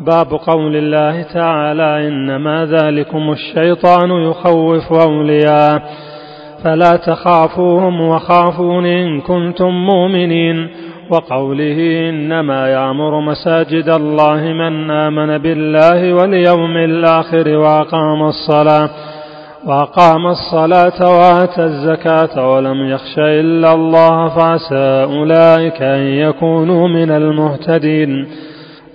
باب قول الله تعالى إنما ذلكم الشيطان يخوف أولياءه فلا تخافوهم وخافون إن كنتم مؤمنين وقوله إنما يعمر مساجد الله من آمن بالله واليوم الآخر وأقام الصلاة وأقام الصلاة وآتى الزكاة ولم يخش إلا الله فعسى أولئك أن يكونوا من المهتدين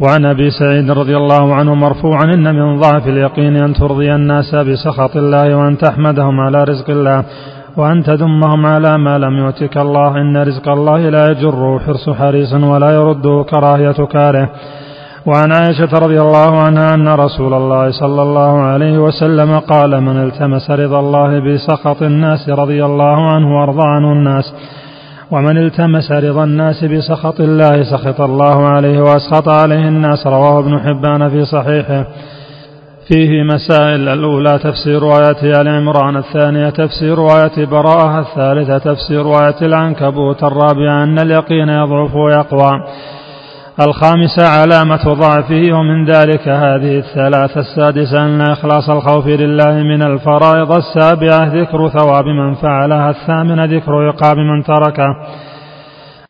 وعن أبي سعيد رضي الله عنه مرفوعا إن من ضعف اليقين أن ترضي الناس بسخط الله وأن تحمدهم على رزق الله وأن تذمهم على ما لم يؤتك الله. إن رزق الله لا يجره حرص حريص ولا يرده كراهية كاره. وعن عائشة رضي الله عنها أن رسول الله صلى الله عليه وسلم قال من التمس رضا الله بسخط الناس رضي الله عنه وأرضى عنه الناس ومن التمس رضا الناس بسخط الله سخط الله عليه وأسخط عليه الناس رواه ابن حبان في صحيحه. فيه مسائل الأولى تفسير آية آل عمران الثانية تفسير آية براءة الثالثة تفسير آية العنكبوت الرابعة أن اليقين يضعف ويقوى. الخامسة علامة ضعفه ومن ذلك هذه الثلاثة السادسة أن إخلاص الخوف لله من الفرائض السابعة ذكر ثواب من فعلها الثامنة ذكر عقاب من تركه.